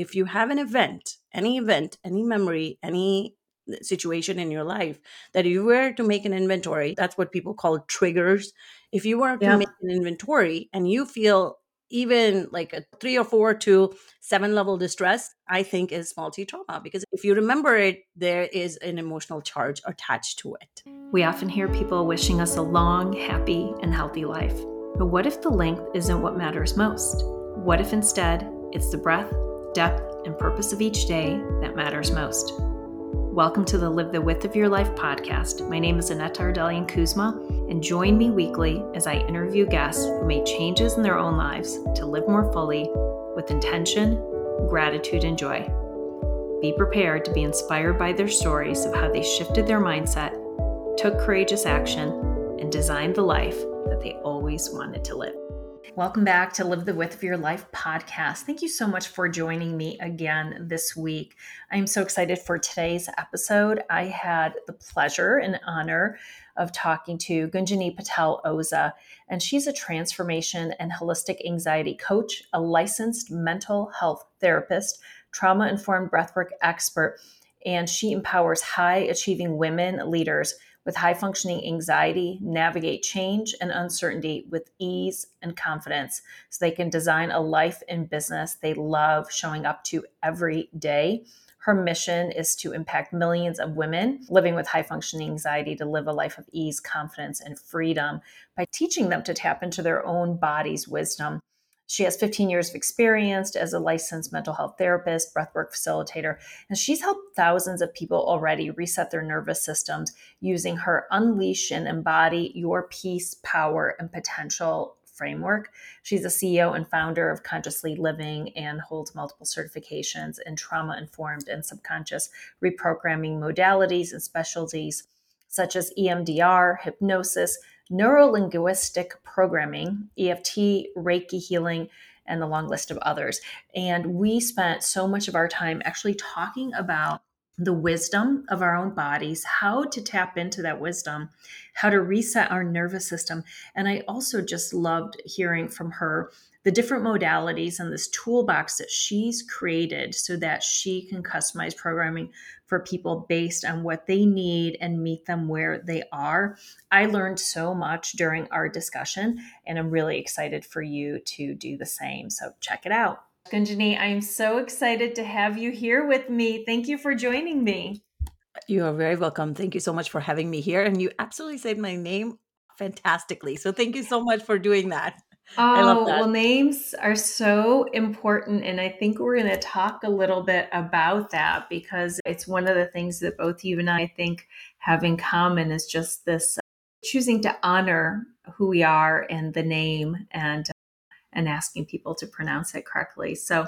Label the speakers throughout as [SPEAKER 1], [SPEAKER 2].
[SPEAKER 1] if you have an event, any event, any memory, any uh, situation in your life that if you were to make an inventory, that's what people call triggers. If you were to yeah. make an inventory and you feel even like a three or four to seven level distress, I think is multi trauma because if you remember it, there is an emotional charge attached to it.
[SPEAKER 2] We often hear people wishing us a long, happy, and healthy life. But what if the length isn't what matters most? What if instead it's the breadth, depth, and purpose of each day that matters most? Welcome to the Live the Width of Your Life podcast. My name is Annette Ardelian Kuzma, and join me weekly as I interview guests who made changes in their own lives to live more fully with intention, gratitude, and joy. Be prepared to be inspired by their stories of how they shifted their mindset, took courageous action, and designed the life that they always wanted to live. Welcome back to Live the Width of Your Life podcast. Thank you so much for joining me again this week. I'm so excited for today's episode. I had the pleasure and honor of talking to Gunjani Patel Oza, and she's a transformation and holistic anxiety coach, a licensed mental health therapist, trauma informed breathwork expert, and she empowers high achieving women leaders with high functioning anxiety navigate change and uncertainty with ease and confidence so they can design a life and business they love showing up to every day. Her mission is to impact millions of women living with high functioning anxiety to live a life of ease, confidence, and freedom by teaching them to tap into their own body's wisdom she has 15 years of experience as a licensed mental health therapist, breathwork facilitator, and she's helped thousands of people already reset their nervous systems using her Unleash and Embody Your Peace, Power, and Potential framework. She's a CEO and founder of Consciously Living and holds multiple certifications in trauma informed and subconscious reprogramming modalities and specialties such as EMDR, hypnosis, neurolinguistic programming, EFT, Reiki healing, and the long list of others. And we spent so much of our time actually talking about the wisdom of our own bodies, how to tap into that wisdom, how to reset our nervous system. And I also just loved hearing from her the different modalities and this toolbox that she's created so that she can customize programming for people based on what they need and meet them where they are. I learned so much during our discussion, and I'm really excited for you to do the same. So check it out. Gunjani, I'm so excited to have you here with me. Thank you for joining me.
[SPEAKER 1] You are very welcome. Thank you so much for having me here. And you absolutely said my name fantastically. So thank you so much for doing that.
[SPEAKER 2] Oh, well, names are so important. And I think we're going to talk a little bit about that because it's one of the things that both you and I think have in common is just this choosing to honor who we are and the name and and asking people to pronounce it correctly. So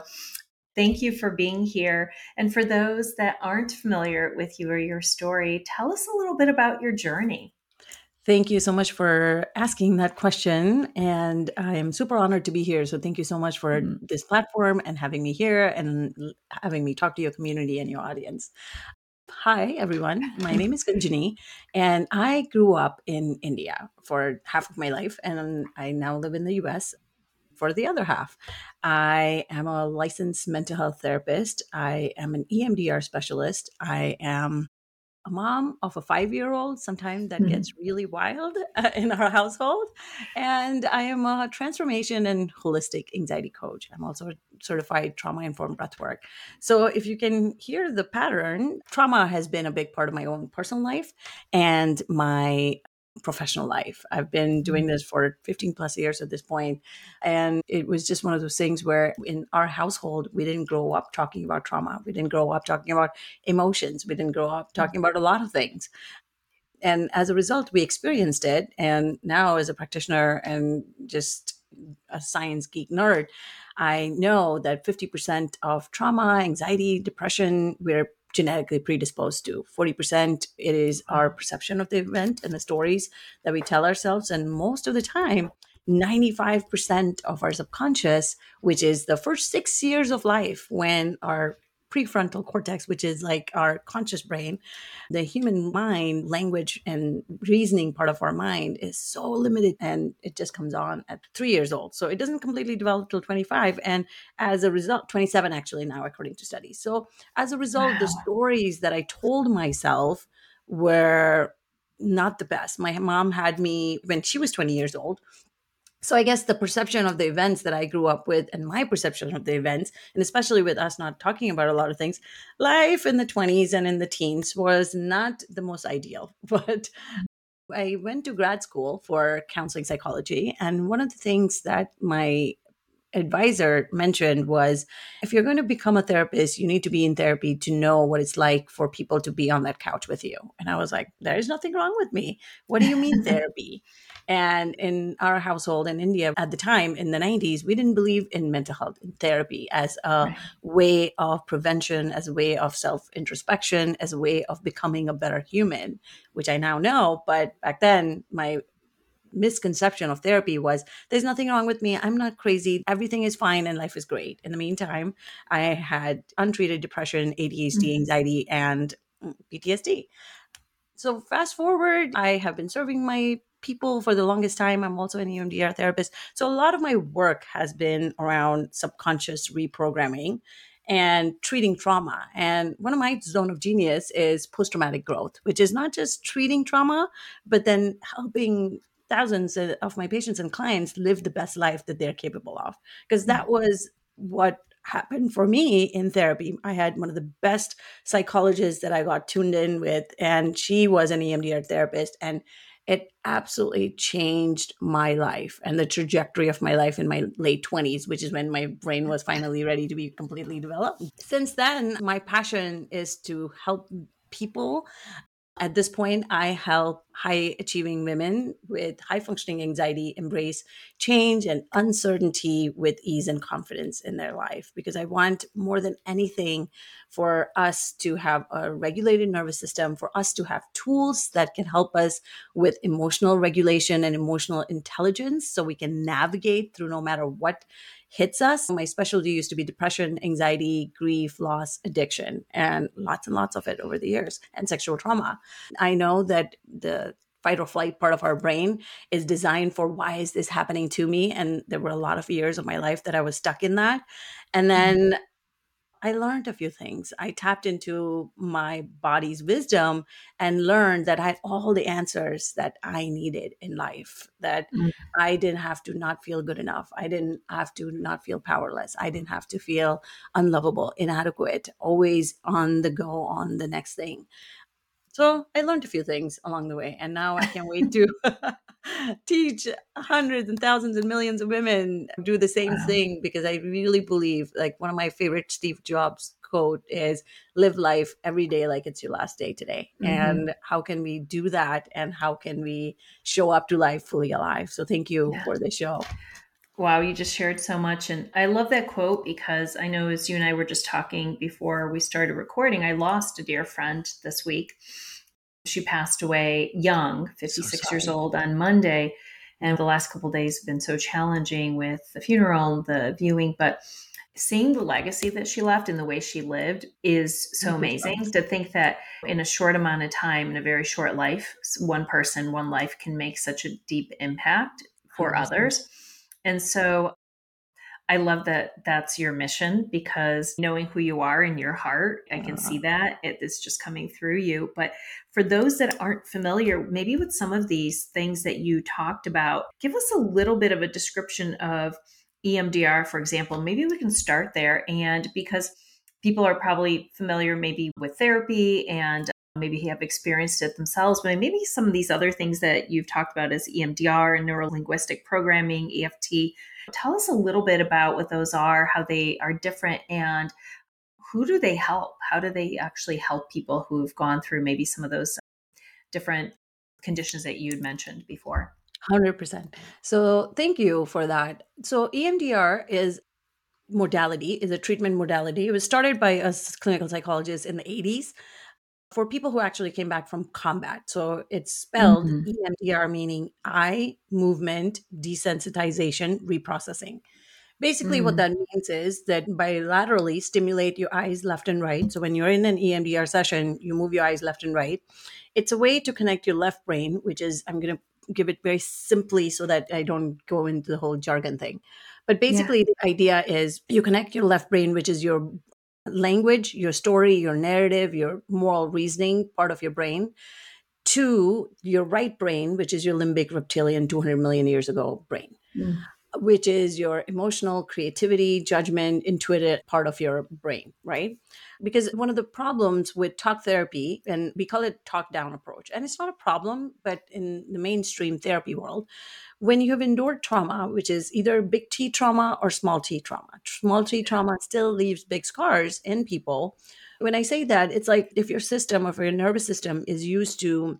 [SPEAKER 2] thank you for being here. And for those that aren't familiar with you or your story, tell us a little bit about your journey.
[SPEAKER 1] Thank you so much for asking that question. And I am super honored to be here. So thank you so much for mm-hmm. this platform and having me here and having me talk to your community and your audience. Hi, everyone. My name is Gunjani, and I grew up in India for half of my life, and I now live in the US for the other half. I am a licensed mental health therapist. I am an EMDR specialist. I am a mom of a five year old, sometimes that mm-hmm. gets really wild uh, in our household. And I am a transformation and holistic anxiety coach. I'm also a certified trauma informed breathwork. So if you can hear the pattern, trauma has been a big part of my own personal life and my professional life. I've been doing mm-hmm. this for 15 plus years at this point, And it was just one of those things where in our household, we didn't grow up talking about trauma. We didn't grow up talking about emotions. We didn't grow up mm-hmm. talking about a lot of things. And as a result, we experienced it. And now, as a practitioner and just a science geek nerd, I know that 50% of trauma, anxiety, depression, we're genetically predisposed to. 40% it is our perception of the event and the stories that we tell ourselves. And most of the time, 95% of our subconscious, which is the first six years of life when our prefrontal cortex, which is like our conscious brain, the human mind, language, and reasoning part of our mind is so limited and it just comes on at three years old. So it doesn't completely develop till 25. And as a result, 27 actually now, according to studies. So as a result, wow. the stories that I told myself were not the best. My mom had me when she was 20 years old so i guess the perception of the events that i grew up with and my perception of the events and especially with us not talking about a lot of things life in the 20s and in the teens was not the most ideal. But i went to grad school for counseling psychology and one of the things that my advisor mentioned was if you're going to become a therapist, you need to be in therapy to know what it's like for people to be on that couch with you. And I was like, there's nothing wrong with me. What do you mean therapy? And in our household in India at the time in the 90s, we didn't believe in mental health therapy as a right. way of prevention, as a way of self introspection, as a way of becoming a better human, which I now know. But back then, my misconception of therapy was there's nothing wrong with me. I'm not crazy. Everything is fine and life is great. In the meantime, I had untreated depression, ADHD, mm-hmm. anxiety, and mm, PTSD. So fast forward, I have been serving my people for the longest time. I'm also an EMDR therapist. So a lot of my work has been around subconscious reprogramming and treating trauma. And one of my zone of genius is post traumatic growth, which is not just treating trauma, but then helping thousands of my patients and clients live the best life that they're capable of because that mm. was what happened for me in therapy i had one of the best psychologists that i got tuned in with and she was an emdr therapist and it absolutely changed my life and the trajectory of my life in my late 20s, which is when my brain was finally ready to be completely developed. Since then, my passion is to help people at this point, I help high achieving women with high functioning anxiety embrace change and uncertainty with ease and confidence in their life because I want more than anything for us to have a regulated nervous system, for us to have tools that can help us with emotional regulation and emotional intelligence so we can navigate through no matter what hits us. My specialty used to be depression, anxiety, grief, loss, addiction, and lots and lots of it over the years, and sexual trauma. I know that the fight or flight part of our brain is designed for why is this happening to me and there were a lot of years of my life that i was stuck in that and mm-hmm. then I learned a few things. I tapped into my body's wisdom and learned that I had all the answers that I needed in life, that mm-hmm. I didn't have to not feel good enough. I didn't have to not feel powerless. I didn't have to feel unlovable, inadequate, always on the go on the next thing. So I learned a few things along the way, and now I can't wait to teach hundreds and thousands and millions of women do the same wow. thing because I really believe, like one of my favorite Steve Jobs quote is live life every day like it's your last day today. Mm-hmm. And how can we do that? And how can we show up to life fully alive? So thank you yeah. for the show.
[SPEAKER 2] Wow, you just shared so much. And I love that quote because I know as you and I were just talking before we started recording, I lost a dear friend this week. She passed away young, 56 so years old on Monday. And the last couple days have been so challenging with the funeral and the viewing. But seeing the legacy that she left and the way she lived is so amazing to think that in a short amount of time, in a very short life, one person, one life can make such a deep impact for others. And so I love that that's your mission because knowing who you are in your heart, I can see uh-huh. that it is just coming through you. But for those that aren't familiar, maybe with some of these things that you talked about, give us a little bit of a description of EMDR, for example. Maybe we can start there. And because people are probably familiar maybe with therapy and maybe have experienced it themselves, but maybe some of these other things that you've talked about as EMDR and neuro linguistic programming, EFT. Tell us a little bit about what those are, how they are different, and who do they help? How do they actually help people who've gone through maybe some of those different conditions that you'd mentioned before?
[SPEAKER 1] 100%. So, thank you for that. So, EMDR is modality is a treatment modality. It was started by a clinical psychologist in the 80s for people who actually came back from combat. So it's spelled mm-hmm. EMDR, meaning eye movement desensitization reprocessing. Basically, mm. what that means is that bilaterally stimulate your eyes left and right. So when you're in an EMDR session, you move your eyes left and right. It's a way to connect your left brain, which is, I'm going to give it very simply so that I don't go into the whole jargon thing. But basically, yeah. the idea is you connect your left brain, which is your language, your story, your narrative, your moral reasoning part of your brain, to your right brain, which is your limbic reptilian 200 million years ago brain. Mm which is your emotional creativity, judgment, intuitive part of your brain, right? Because one of the problems with talk therapy, and we call it talk down approach, and it's not a problem, but in the mainstream therapy world, when you have endured trauma, which is either big T trauma or small t trauma, small t trauma still leaves big scars in people. When I say that, it's like if your system, if your nervous system is used to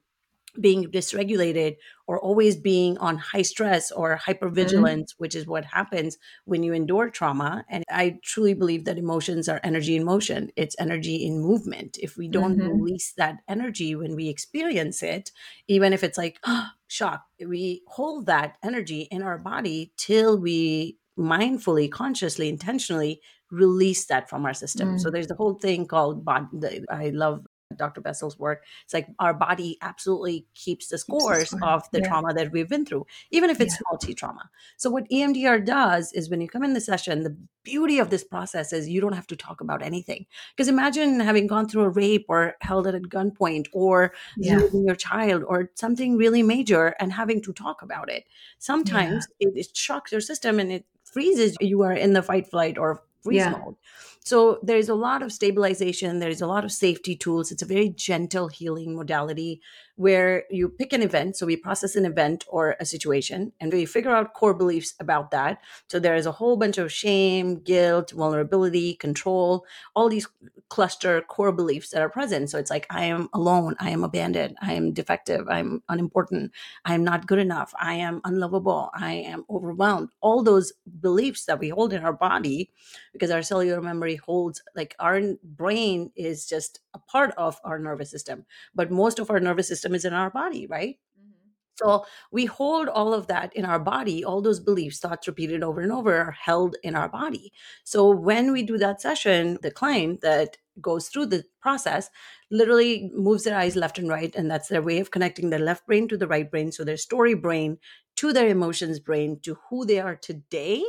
[SPEAKER 1] being dysregulated or always being on high stress or hypervigilance, mm-hmm. which is what happens when you endure trauma. And I truly believe that emotions are energy in motion, it's energy in movement. If we don't mm-hmm. release that energy when we experience it, even if it's like oh, shock, we hold that energy in our body till we mindfully, consciously, intentionally release that from our system. Mm. So there's the whole thing called body. I love Dr. Bessel's work. It's like our body absolutely keeps the scores keeps of the yeah. trauma that we've been through, even if it's yeah. small t trauma. So, what EMDR does is when you come in the session, the beauty of this process is you don't have to talk about anything. Because imagine having gone through a rape or held at a gunpoint or yeah. losing your child or something really major and having to talk about it. Sometimes it, it shocks your system and it freezes. You are in the fight, flight, or freeze mode. So there's a lot of stabilization, there's a lot of safety tools. It's a very gentle healing modality where you pick an event. So we process an event or a situation and we figure out core beliefs about that. So there is a whole bunch of shame, guilt, vulnerability, control, all these cluster core beliefs that are present. So it's like, I am alone, I am abandoned, I am defective, I'm unimportant, I am not good enough, I am unlovable, I am overwhelmed. All those beliefs that we hold in our body because our cellular memory holds, like our brain is just a part of our nervous system, but most of our nervous system system is in our body, right? Mm-hmm. So we hold all of that in our body, all those beliefs, thoughts repeated over and over are held in our body. So when we do that session, the client that goes through the process literally moves their eyes left and right. And that's their way of connecting their left brain to the right brain. So their story brain to their emotions brain to who they are today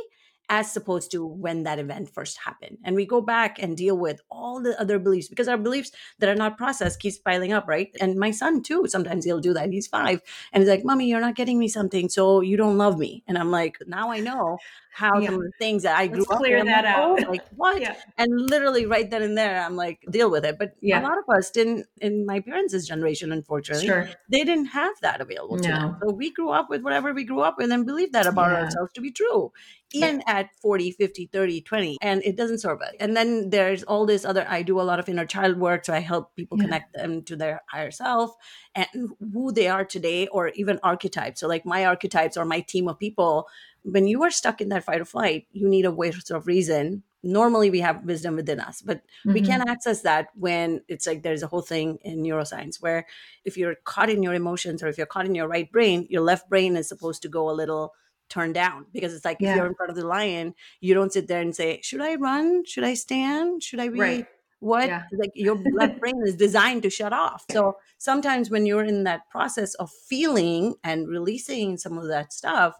[SPEAKER 1] as opposed to when that event first happened. And we go back and deal with all the other beliefs because our beliefs that are not processed keeps piling up, right? And my son too, sometimes he'll do that. He's five and he's like, Mommy, you're not getting me something, so you don't love me. And I'm like, now I know how yeah. the things that I grew Let's
[SPEAKER 2] up clear that
[SPEAKER 1] like,
[SPEAKER 2] out.
[SPEAKER 1] Oh, like what? Yeah. And literally right then and there, I'm like, deal with it. But yeah. a lot of us didn't in my parents' generation, unfortunately, sure. they didn't have that available to them. So we grew up with whatever we grew up with and believed that about ourselves to be true. Even at 40, 50, 30, 20, and it doesn't serve us. And then there's all this other, I do a lot of inner child work. So I help people connect them to their higher self and who they are today, or even archetypes. So, like my archetypes or my team of people when you are stuck in that fight or flight, you need a voice of reason. Normally, we have wisdom within us, but mm-hmm. we can't access that when it's like there's a whole thing in neuroscience where if you're caught in your emotions or if you're caught in your right brain, your left brain is supposed to go a little turned down because it's like yeah. if you're in front of the lion, you don't sit there and say, Should I run? Should I stand? Should I be? Right what yeah. like your left brain is designed to shut off so sometimes when you're in that process of feeling and releasing some of that stuff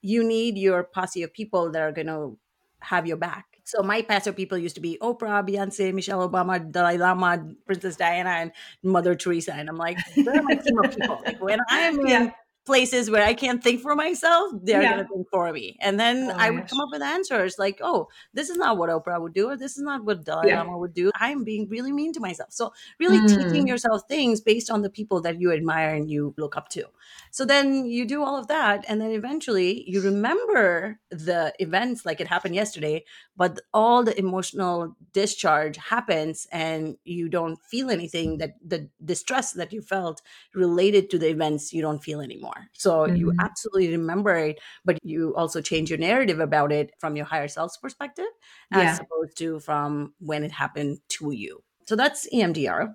[SPEAKER 1] you need your posse of people that are going to have your back. So my passive people used to be Oprah, Beyonce, Michelle Obama, Dalai Lama, Princess Diana, and Mother Teresa. And I'm like, they're my team of people. Like when I'm in yeah places where I can't think for myself, they're yeah. going to think for me. And then oh I would gosh. come up with answers like, oh, this is not what Oprah would do, or this is not what Dalai yeah. Lama would do. I'm being really mean to myself. So, really mm. teaching yourself things based on the people that you admire and you look up to. So, then you do all of that. And then eventually you remember the events like it happened yesterday, but all the emotional discharge happens and you don't feel anything that the distress that you felt related to the events you don't feel anymore. So mm-hmm. you absolutely remember it, but you also change your narrative about it from your higher self's perspective as opposed to from when it happened to you. So that's EMDR.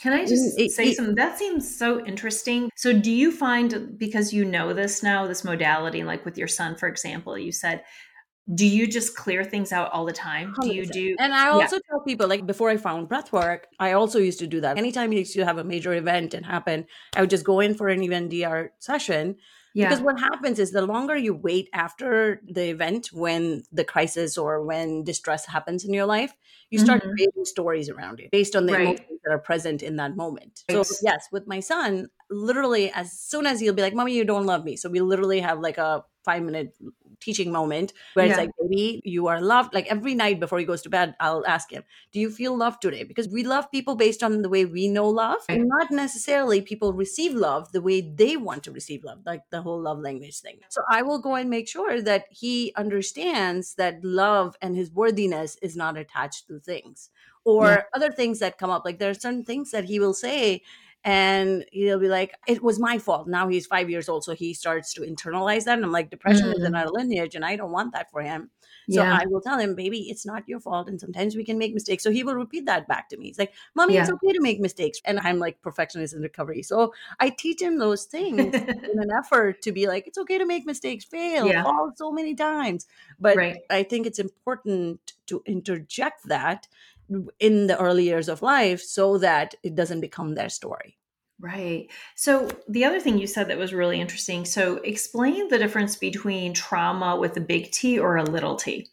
[SPEAKER 2] Can I just it, say it, something? That seems so interesting. So, do you find because you know this now, this modality, like with your son, for example, you said, do you just clear things out all the time? 100%. Do you do?
[SPEAKER 1] And I also yeah. tell people, like before I found breathwork, I also used to do that. Anytime you used to have a major event and happen, I would just go in for an EMDR session. Yeah. Because what happens is the longer you wait after the event when the crisis or when distress happens in your life, you start mm-hmm. creating stories around it based on the right. emotions that are present in that moment. Right. So yes, with my son, literally as soon as he'll be like, Mommy, you don't love me. So we literally have like a five minute teaching moment where yeah. it's like, baby, you are loved. Like every night before he goes to bed, I'll ask him, Do you feel loved today? Because we love people based on the way we know love, and not necessarily people receive love the way they want to receive love, like the whole love language thing. So I will go and make sure that he understands that love and his worthiness is not attached to things or yeah. other things that come up. Like there are certain things that he will say and he'll be like it was my fault now he's five years old so he starts to internalize that and i'm like depression mm. is in our lineage and i don't want that for him so yeah. i will tell him baby it's not your fault and sometimes we can make mistakes so he will repeat that back to me he's like mommy yeah. it's okay to make mistakes and i'm like perfectionist in recovery so i teach him those things in an effort to be like it's okay to make mistakes fail yeah. fall so many times but right. i think it's important to interject that in the early years of life so that it doesn't become their story.
[SPEAKER 2] Right. So the other thing you said that was really interesting. So explain the difference between trauma with a big T or a little t.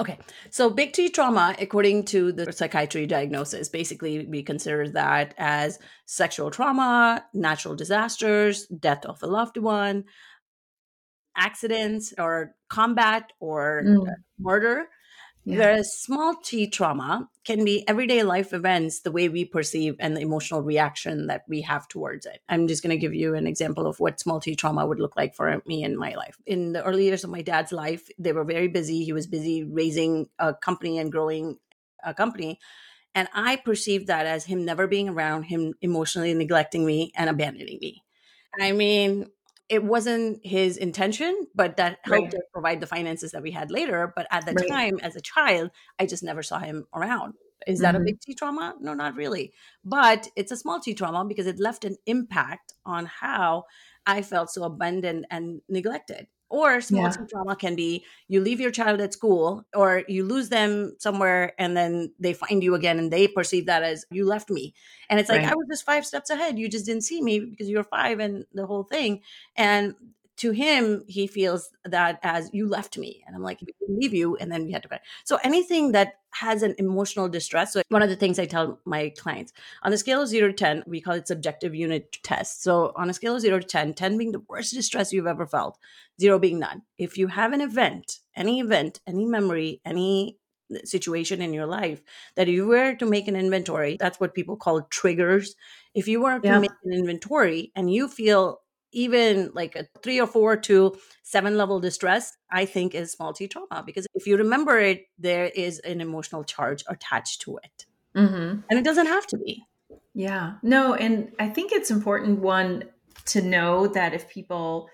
[SPEAKER 1] Okay. So big T trauma, according to the psychiatry diagnosis, basically we consider that as sexual trauma, natural disasters, death of a loved one, accidents or combat or mm. murder yeah. Whereas small t trauma can be everyday life events, the way we perceive and the emotional reaction that we have towards it. I'm just going to give you an example of what small t trauma would look like for me in my life. In the early years of my dad's life, they were very busy. He was busy raising a company and growing a company. And I perceived that as him never being around, him emotionally neglecting me and abandoning me. I mean, it wasn't his intention, but that helped right. provide the finances that we had later. But at the right. time, as a child, I just never saw him around. Is that mm-hmm. a big T trauma? No, not really. But it's a small T trauma because it left an impact on how I felt so abandoned and neglected. Or small yeah. trauma can be you leave your child at school or you lose them somewhere and then they find you again and they perceive that as you left me. And it's like, right. I was just five steps ahead. You just didn't see me because you were five and the whole thing. And to him, he feels that as you left me. And I'm like, mm. we didn't leave you. And then we had to go. So anything that has an emotional distress. So one of the things I tell my clients on the scale of zero to 10, we call it subjective unit test. So on a scale of zero to 10, 10 being the worst distress you've ever felt, zero being none. If you have an event, any event, any memory, any situation in your life that you were to make an inventory, that's what people call triggers. If you were to yeah. make an inventory and you feel even like a three or four to seven level distress, I think is multi trauma because if you remember it, there is an emotional charge attached to it. Mm-hmm. And it doesn't have to be.
[SPEAKER 2] Yeah. No, and I think it's important, one, to know that if people,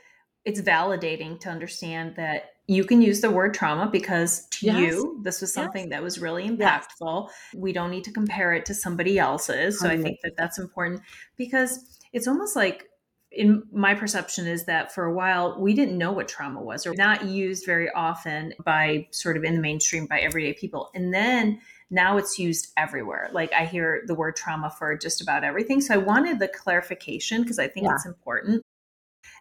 [SPEAKER 2] it's validating to understand that you can use the word trauma because to yes. you, this was something yes. that was really impactful. Yes. We don't need to compare it to somebody else's. So. I think that that's important because it's almost like in my perception is that for a while we didn't know what trauma was or not used very often by sort of in the mainstream by everyday people and then now it's used everywhere like i hear the word trauma for just about everything so i wanted the clarification because i think yeah. it's important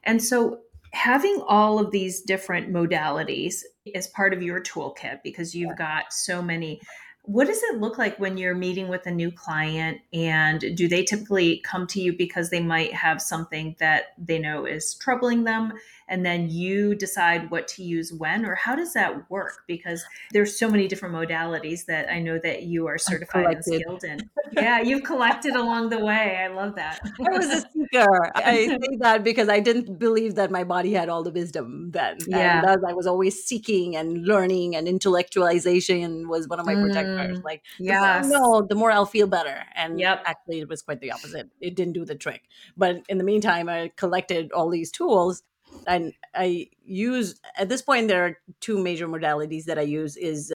[SPEAKER 2] and so having all of these different modalities as part of your toolkit because you've yeah. got so many what does it look like when you're meeting with a new client? And do they typically come to you because they might have something that they know is troubling them? And then you decide what to use when or how does that work? Because there's so many different modalities that i know that you are certified and skilled in. Yeah you've collected along the way. I love that.
[SPEAKER 1] I was a seeker. I say that because i didn't believe that my body had all the wisdom then yeah. and as i was always seeking and learning and intellectualization was one of my mm, protectors like yeah no the more i'll feel better and yep. actually it was quite the opposite. It didn't do the trick. But in the meantime i collected all these tools and I use at this point there are two major modalities that I use is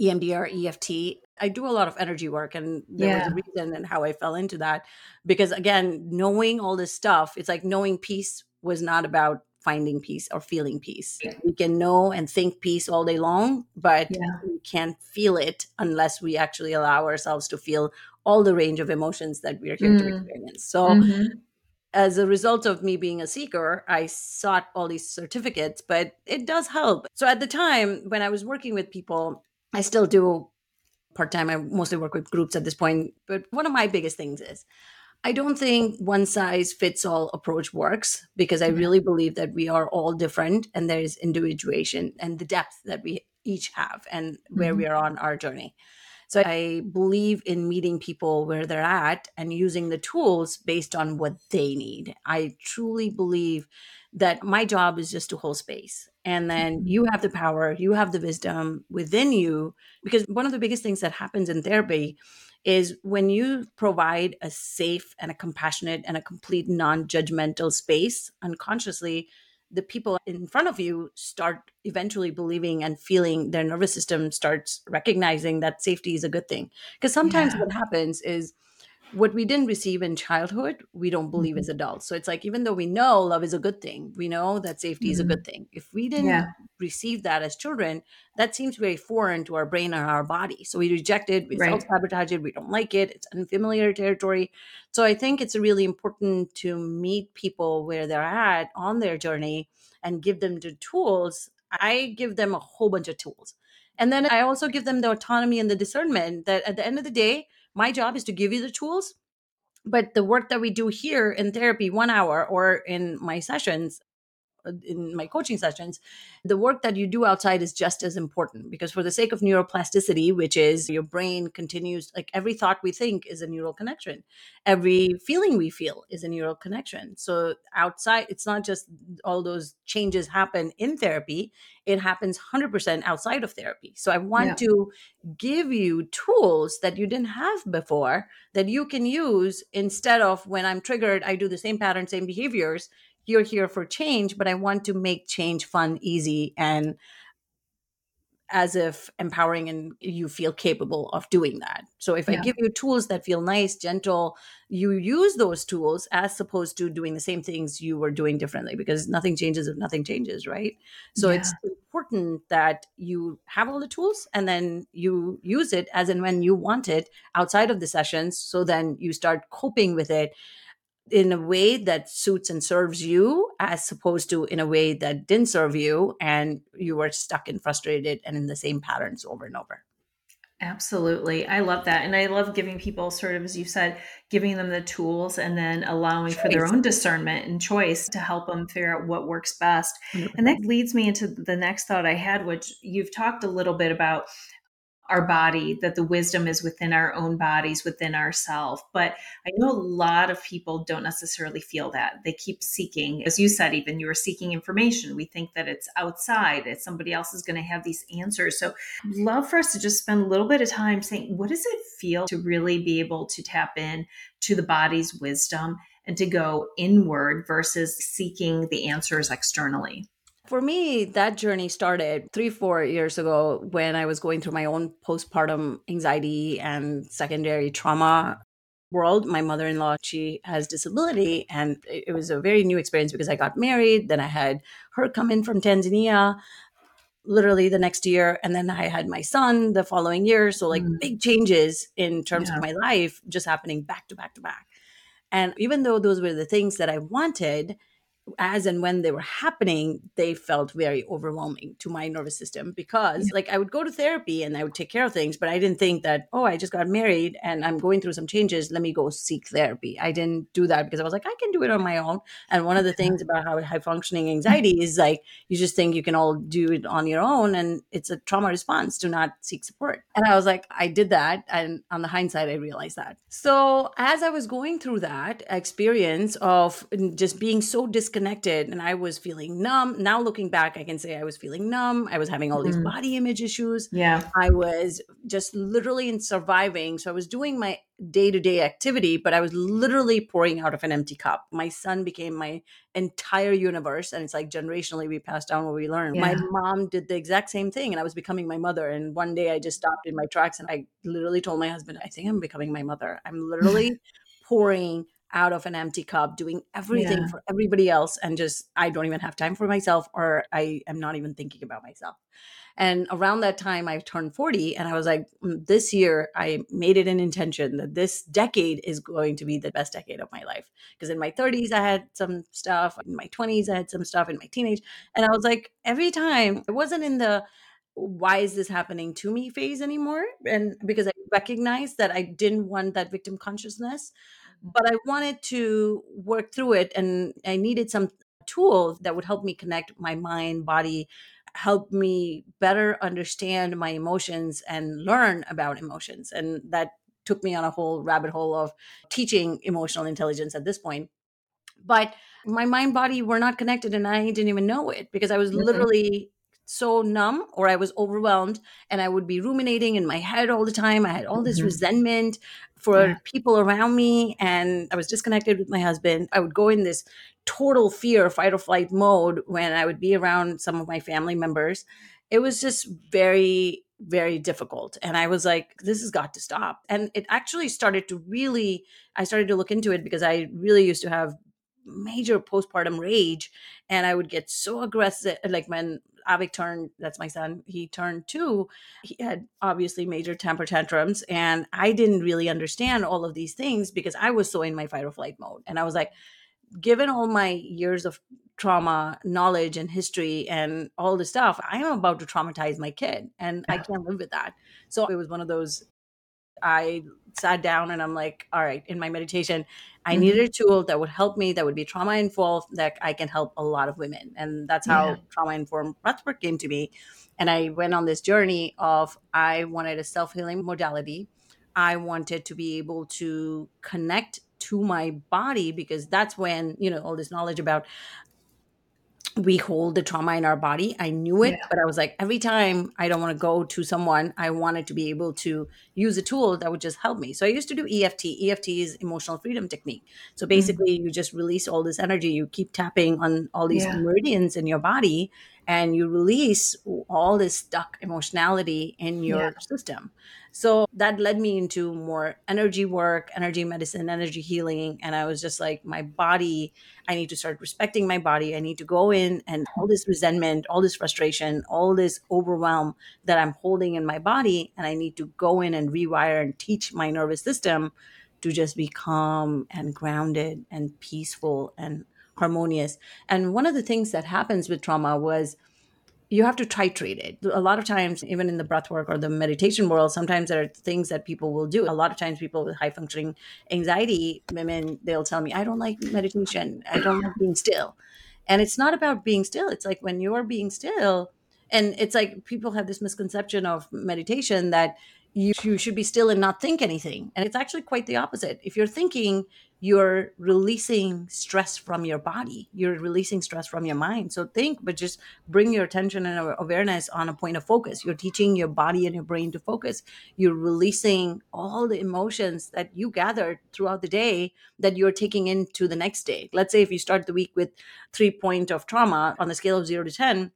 [SPEAKER 1] EMDR, EFT. I do a lot of energy work, and there yeah. was a reason and how I fell into that because again, knowing all this stuff, it's like knowing peace was not about finding peace or feeling peace. We can know and think peace all day long, but
[SPEAKER 2] Yeah.
[SPEAKER 1] we can't feel it unless we actually allow ourselves to feel all the range of emotions that we are here to
[SPEAKER 2] Mm.
[SPEAKER 1] experience. So,
[SPEAKER 2] Mhm.
[SPEAKER 1] As a result of me being a seeker, I sought all these certificates, but it does help. So, at the time when I was working with people, I still do part time. I mostly work with groups at this point. But one of my biggest things is I don't think one size fits all approach works because I
[SPEAKER 2] mm-hmm.
[SPEAKER 1] really believe that we are all different and there is individuation and the depth that we each have and where we mm-hmm. are on our journey. So I believe in meeting people where they're at and using the tools based on what they need. I truly believe that my job is just to hold space. And then
[SPEAKER 2] Mhm.
[SPEAKER 1] you have the power, you have the wisdom within you. Because one of the biggest things that happens in therapy is when you provide a safe and a compassionate and a complete non judgmental space unconsciously, the people in front of you start eventually believing and feeling their nervous system starts recognizing that safety is a good thing. Because sometimes
[SPEAKER 2] Yeah.
[SPEAKER 1] what happens is what we didn't receive in childhood, we don't believe
[SPEAKER 2] Mhm.
[SPEAKER 1] as adults. So it's like, even though we know love is a good thing, we know that safety is a
[SPEAKER 2] Mhm.
[SPEAKER 1] good thing. If we didn't
[SPEAKER 2] Yeah.
[SPEAKER 1] receive that as children, that seems very foreign to our brain and our body. So we reject it, we
[SPEAKER 2] Right.
[SPEAKER 1] self sabotage it, we don't like it, it's unfamiliar territory. So I think it's really important to meet people where they're at on their journey and give them the tools. I give them a whole bunch of tools. And then I also give them the autonomy and the discernment that at the end of the day, my job is to give you the tools. But the work that we do here in therapy, one hour, or in my sessions, Uh, in my coaching sessions, the work that you do outside is just as important because for the sake of neuroplasticity, which is your brain continues, like every thought we think is a neural connection, every feeling we feel is a neural connection. So outside, it's not just all those changes happen in therapy, it happens 100% outside of therapy. So I want
[SPEAKER 2] Yeah.
[SPEAKER 1] to give you tools that you didn't have before that you can use instead of when I'm triggered, I do the same pattern, same behaviors you're here for change, but I want to make change fun, easy, and as if empowering and you feel capable of doing that. So if I give you tools that feel nice, gentle, you use those tools as opposed to doing the same things you were doing differently because nothing changes if nothing changes, right? So it's important that you have all the tools and then you use it as and when you want it outside of the sessions. So then you start coping with it in a way that suits and serves you as opposed to in a way that didn't serve you and you were stuck and frustrated and in the same patterns over and over
[SPEAKER 2] Absolutely. I love that. And I love giving people sort of, as you said, giving them the tools and then allowing for their own discernment and choice to help them figure out what works best.
[SPEAKER 1] 100%.
[SPEAKER 2] And that leads me into the next thought I had, which you've talked a little bit about our body, that the wisdom is within our own bodies, within ourself. But I know a lot of people don't necessarily feel that. They keep seeking, as you said, even you were seeking information. We think that it's outside, that somebody else is going to have these answers. So, love for us to just spend a little bit of time saying, what does it feel to really be able to tap in to the body's wisdom and to go inward versus seeking the answers externally?
[SPEAKER 1] For me, that journey started three, four years ago when I was going through my own postpartum anxiety and secondary trauma world. My mother in law, she has disability, and it was a very new experience because I got married. Then I had her come in from Tanzania literally the next year. And then I had my son the following year. So, like,
[SPEAKER 2] Mm.
[SPEAKER 1] big changes in terms
[SPEAKER 2] Yeah.
[SPEAKER 1] of my life just happening back to back to back. And even though those were the things that I wanted, as and when they were happening, they felt very overwhelming to my nervous system because,
[SPEAKER 2] Yeah.
[SPEAKER 1] like, I would go to therapy and I would take care of things, but I didn't think that, oh, I just got married and I'm going through some changes. Let me go seek therapy. I didn't do that because I was like, I can do it on my own. And one of the things about how high functioning mm-hmm. anxiety is like, you just think you can all do it on your own. And it's a trauma response to not seek support. And I was like, I did that. And on the hindsight, I realized that. So as I was going through that experience of just being so disconnected, and I was feeling numb. Now looking back, I can say I was feeling numb. I was having all these
[SPEAKER 2] Mm.
[SPEAKER 1] body image issues.
[SPEAKER 2] Yeah.
[SPEAKER 1] I was just literally in surviving. So I was doing my day to day activity, but I was literally pouring out of an empty cup. My son became my entire universe. And it's like generationally, we pass down what we learn. My mom did the exact same thing, and I was becoming my mother. And one day I just stopped in my tracks and I literally told my husband, I think I'm becoming my mother. I'm literally pouring out of an empty cup, doing everything
[SPEAKER 2] Yeah.
[SPEAKER 1] for everybody else, and just I don't even have time for myself, or I am not even thinking about myself. And around that time, I turned 40, and I was like, "Mm, this year, I made it an intention that this decade is going to be the best decade of my life. Because in my 30s, I had some stuff, in my 20s, I had some stuff, in my teenage. And I was like, every time, it wasn't in the why is this happening to me phase anymore. And because I recognized that I didn't want that victim consciousness, but I wanted to work through it and I needed some tools that would help me connect my mind, body, help me better understand my emotions and learn about emotions. And that took me on a whole rabbit hole of teaching emotional intelligence at this point. But my mind body were not connected and I didn't even know it because I was
[SPEAKER 2] Mhm.
[SPEAKER 1] literally so numb or I was overwhelmed and I would be ruminating in my head all the time. I had all this
[SPEAKER 2] Mhm.
[SPEAKER 1] resentment for
[SPEAKER 2] Yeah.
[SPEAKER 1] people around me and I was disconnected with my husband. I would go in this total fear, fight or flight mode when I would be around some of my family members. It was just very, very difficult. And I was like, this has got to stop. And it actually started to really, I started to look into it because I really used to have major postpartum rage and I would get so aggressive. Like when Avik turned, that's my son, he turned two, he had obviously major temper tantrums. And I didn't really understand all of these things because I was so in my fight or flight mode. And I was like, given all my years of trauma knowledge and history and all the stuff i am about to traumatize my kid and i can't live with that so it was one of those i sat down and i'm like all right in my meditation i
[SPEAKER 2] Mhm.
[SPEAKER 1] needed a tool that would help me that would be trauma informed that i can help a lot of women and that's how
[SPEAKER 2] Yeah.
[SPEAKER 1] trauma informed breathwork came to me and i went on this journey of i wanted a self-healing modality I wanted to be able to connect to my body because that's when, you know, all this knowledge about we hold the trauma in our body. I knew it,
[SPEAKER 2] Yeah.
[SPEAKER 1] but I was like, every time I don't want to go to someone, I wanted to be able to use a tool that would just help me. So I used to do EFT. EFT is emotional freedom technique. So mm-hmm. basically, you just release all this energy. You keep tapping on all these
[SPEAKER 2] Yeah.
[SPEAKER 1] meridians in your body and you release all this stuck emotionality in your
[SPEAKER 2] Yeah.
[SPEAKER 1] system. So that led me into more energy work, energy medicine, energy healing. And I was just like, my body, I need to start respecting my body. I need to go in and all this resentment, all this frustration, all this overwhelm that I'm holding in my body. And I need to go in and rewire and teach my nervous system to just be calm and grounded and peaceful and harmonious. And one of the things that happens with trauma was you have to titrate it. A lot of times, even in the breath work or the meditation world, sometimes there are things that people will do. A lot of times, people with high functioning anxiety, women, they'll tell me, I don't like meditation. I don't like being still. And it's not about being still. It's like when you're being still, and it's like people have this misconception of meditation that you, you should be still and not think anything. And it's actually quite the opposite. If you're thinking, you're releasing stress from your body, you're releasing stress from your mind. So think, but just bring your attention and awareness on a point of focus. You're teaching your body and your brain to focus. You're releasing all the emotions that you gathered throughout the day that you're taking into the next day. Let's say if you start the week with three point of trauma on the scale of zero to 10,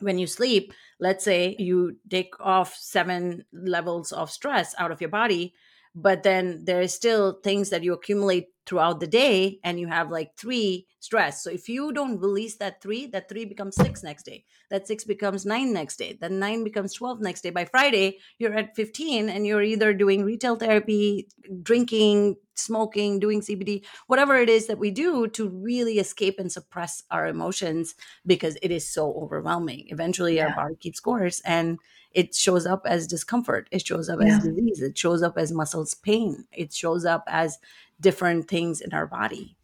[SPEAKER 1] when you sleep, let's say you take off seven levels of stress out of your body, but then there is still things that you accumulate throughout the day and you have like three stress. So if you don't release that three, that three becomes six next day. That six becomes nine next day. Then nine becomes 12 next day. By Friday, you're at 15 and you're either doing retail therapy, drinking, smoking, doing CBD, whatever it is that we do to really escape and suppress our emotions because it is so overwhelming. Eventually, our
[SPEAKER 2] Yeah.
[SPEAKER 1] body keeps scores and it shows up as discomfort. It shows up
[SPEAKER 2] Yeah.
[SPEAKER 1] as disease. It shows up as muscles pain. It shows up as different things in our body.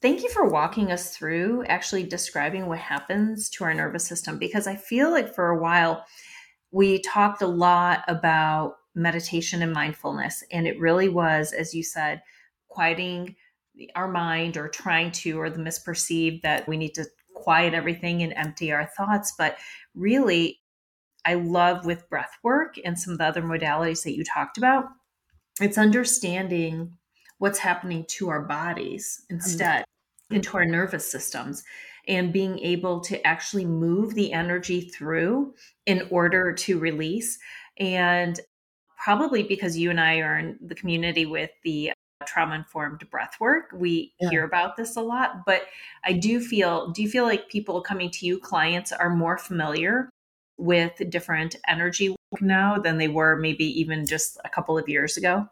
[SPEAKER 2] Thank you for walking us through actually describing what happens to our nervous system because I feel like for a while we talked a lot about meditation and mindfulness, and it really was, as you said, quieting our mind or trying to, or the misperceived that we need to quiet everything and empty our thoughts. But really, I love with breath work and some of the other modalities that you talked about, it's understanding what's happening to our bodies instead, mm-hmm. into our nervous systems, and being able to actually move the energy through in order to release. And probably because you and I are in the community with the trauma informed breath work. We yeah. hear about this a lot, but I do feel, do you feel like people coming to you, clients, are more familiar with different energy now than they were maybe even just a couple of years ago?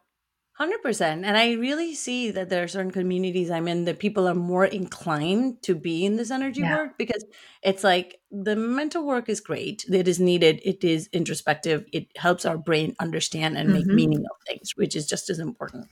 [SPEAKER 1] 100%. And I really see that there are certain communities I'm in that people are more inclined to be in this energy yeah. work because it's like the mental work is great. It is needed. It is introspective. It helps our brain understand and make mm-hmm. meaning of things, which is just as important.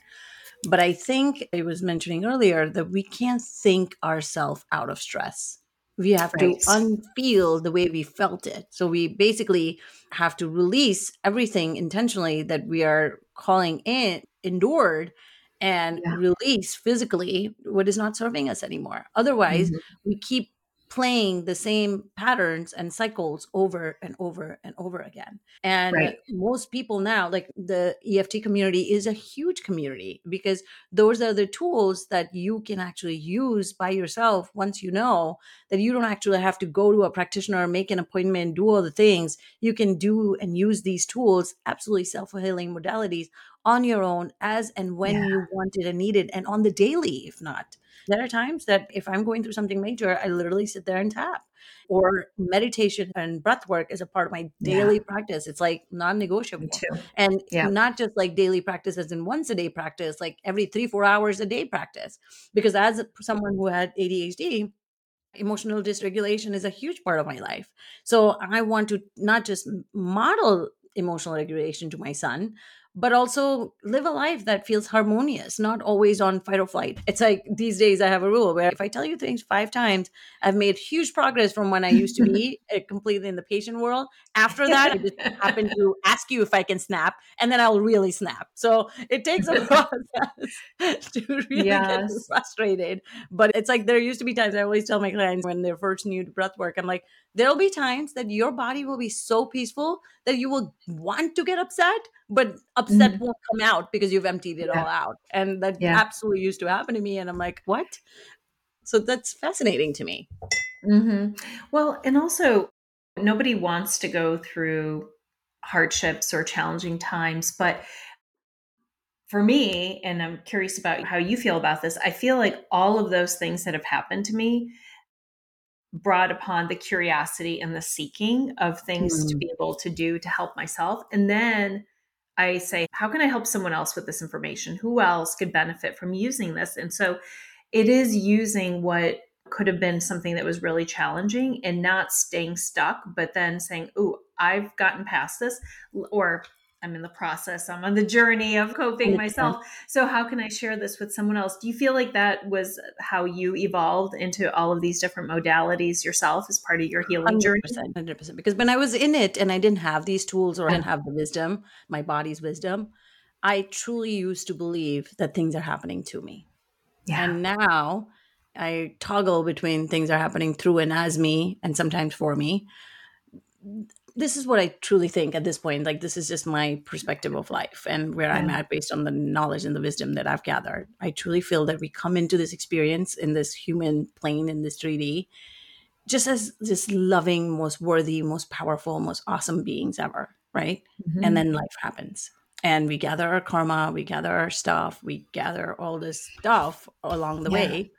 [SPEAKER 1] But I think I was mentioning earlier that we can't think ourselves out of stress. We have right. to unfeel the way we felt it. So we basically have to release everything intentionally that we are calling in endured and yeah. release physically what is not serving us anymore. Otherwise, mm-hmm. we keep playing the same patterns and cycles over and over and over again. And right. most people now, like the EFT community, is a huge community because those are the tools that you can actually use by yourself once you know that you don't actually have to go to a practitioner, make an appointment, do all the things. You can do and use these tools, absolutely self healing modalities, on your own as and when yeah. you want it and need it, and on the daily, if not. There are times that if I'm going through something major, I literally sit there and tap. Or meditation and breath work is a part of my daily yeah. practice. It's like non negotiable. And yeah. not just like daily practice as in once a day practice, like every three, four hours a day practice. Because as someone who had ADHD, emotional dysregulation is a huge part of my life. So I want to not just model emotional regulation to my son, but also live a life that feels harmonious, not always on fight or flight. It's like these days I have a rule where if I tell you things five times, I've made huge progress from when I used to be completely in the patient world. After that, I just happen to ask you if I can snap, and then I'll really snap. So it takes a process to really yes. get frustrated. But it's like there used to be times I always tell my clients when they're first new to breath work, I'm like, there'll be times that your body will be so peaceful that you will want to get upset but upset mm-hmm. won't come out because you've emptied it yeah. all out and that yeah. absolutely used to happen to me and i'm like what so that's fascinating to me
[SPEAKER 2] mm-hmm. well and also nobody wants to go through hardships or challenging times but for me and i'm curious about how you feel about this i feel like all of those things that have happened to me brought upon the curiosity and the seeking of things mm. to be able to do to help myself. And then I say, how can I help someone else with this information? Who else could benefit from using this? And so it is using what could have been something that was really challenging and not staying stuck, but then saying, Oh, I've gotten past this, or I'm in the process. I'm on the journey of coping myself. So how can I share this with someone else? Do you feel like that was how you evolved into all of these different modalities yourself as part of your healing 100%, journey?
[SPEAKER 1] 100%. Because when I was in it and I didn't have these tools or I didn't have the wisdom, my body's wisdom, I truly used to believe that things are happening to me. Yeah. And now I toggle between things are happening through and as me and sometimes for me this is what I truly think at this point. Like, this is just my perspective of life and where yeah. I'm at based on the knowledge and the wisdom that I've gathered. I truly feel that we come into this experience in this human plane, in this 3D, just as this loving, most worthy, most powerful, most awesome beings ever, right? Mm-hmm. And then life happens. And we gather our karma, we gather our stuff, we gather all this stuff along the yeah. way.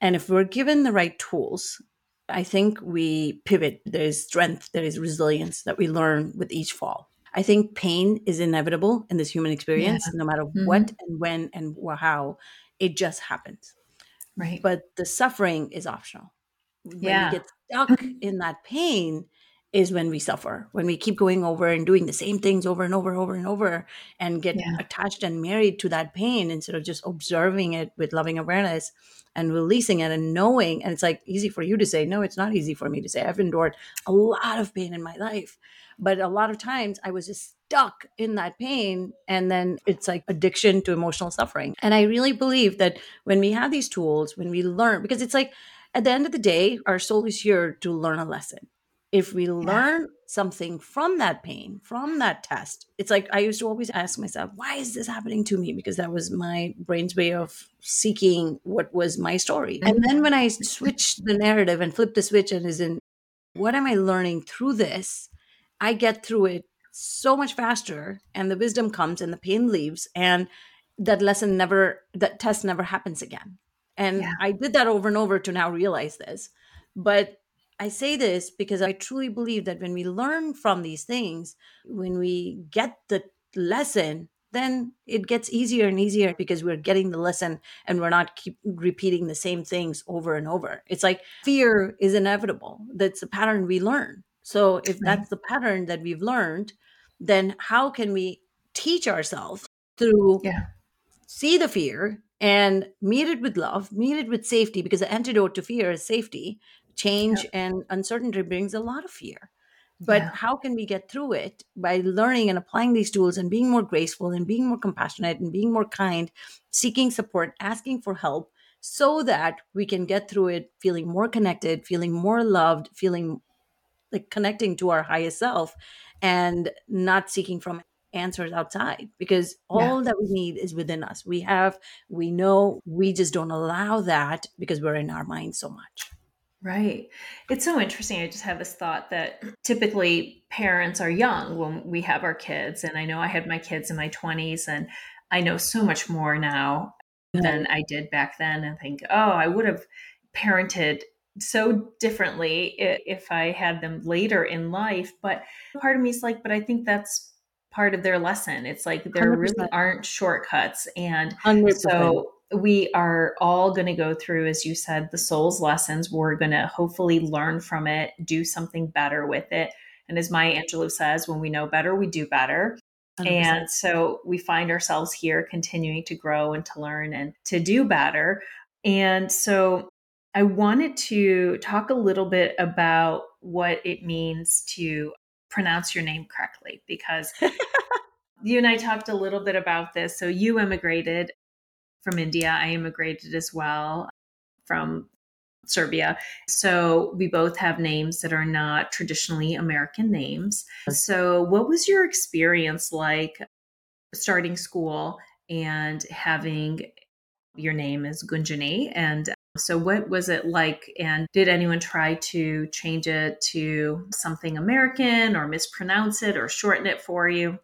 [SPEAKER 1] And if we're given the right tools I think we pivot. There is strength, there is resilience that we learn with each fall. I think pain is inevitable in this human experience, yeah. no matter mm-hmm. what and when and how. It just happens.
[SPEAKER 2] Right.
[SPEAKER 1] But the suffering is optional. When yeah. we get stuck in that pain, is when we suffer when we keep going over and doing the same things over and over and over and over and get yeah. attached and married to that pain instead of just observing it with loving awareness and releasing it and knowing and it's like easy for you to say no it's not easy for me to say. I've endured a lot of pain in my life. But a lot of times i was just stuck in that pain and then it's like addiction to emotional suffering. And i really believe that when we have these tools when we learn because it's like at the end of the day our soul is here to learn a lesson if we learn yeah. something from that pain, from that test, it's like I used to always ask myself, why is this happening to me? Because that was my brain's way of seeking what was my story. And then when I switch the narrative and flip the switch and is in, what am I learning through this? I get through it so much faster and the wisdom comes and the pain leaves. And that lesson never that test never happens again and
[SPEAKER 2] Yeah.
[SPEAKER 1] i did that over and over to now realize this but i say this because i truly believe that when we learn from these things when we get the lesson then it gets easier and easier because we're getting the lesson and we're not keep repeating the same things over and over it's like fear is inevitable that's a pattern we learn so if that's the pattern that we've learned then how can we teach ourselves to
[SPEAKER 2] Yeah.
[SPEAKER 1] see the fear and meet it with love, meet it with safety, because the antidote to fear is safety. Change and uncertainty brings a lot of fear. But
[SPEAKER 2] Yeah.
[SPEAKER 1] how can we get through it by learning and applying these tools and being more graceful and being more compassionate and being more kind, seeking support, asking for help, so that we can get through it feeling more connected, feeling more loved, feeling like connecting to our highest self and not seeking from answers outside because
[SPEAKER 2] Yeah.
[SPEAKER 1] all that we need is within us. We have, we know, we just don't allow that because we're in our mind so much.
[SPEAKER 2] Right. It's so interesting. I just have this thought that typically parents are young when we have our kids. And I know I had my kids in my 20s, and I know so much more now than I did back then. And think, oh, I would have parented so differently if I had them later in life. But part of me is like, but I think that's part of their lesson. It's like there really
[SPEAKER 1] 100%.
[SPEAKER 2] aren't shortcuts. And
[SPEAKER 1] 100%.
[SPEAKER 2] so we are all going to go through, as you said, the soul's lessons. We're going to hopefully learn from it, do something better with it. And as Maya Angelou says, when we know better, we do better.
[SPEAKER 1] 100%.
[SPEAKER 2] And so we find ourselves here continuing to grow and to learn and to do better. And so I wanted to talk a little bit about what it means to pronounce your name correctly because you and I talked a little bit about this. So you immigrated from India, I immigrated as well from Serbia. So we both have names that are not traditionally American names. So, what was your experience like starting school and having your name as Gunjani? And um, so, what was it like? And did anyone try to change it to something American or mispronounce it or shorten it for you?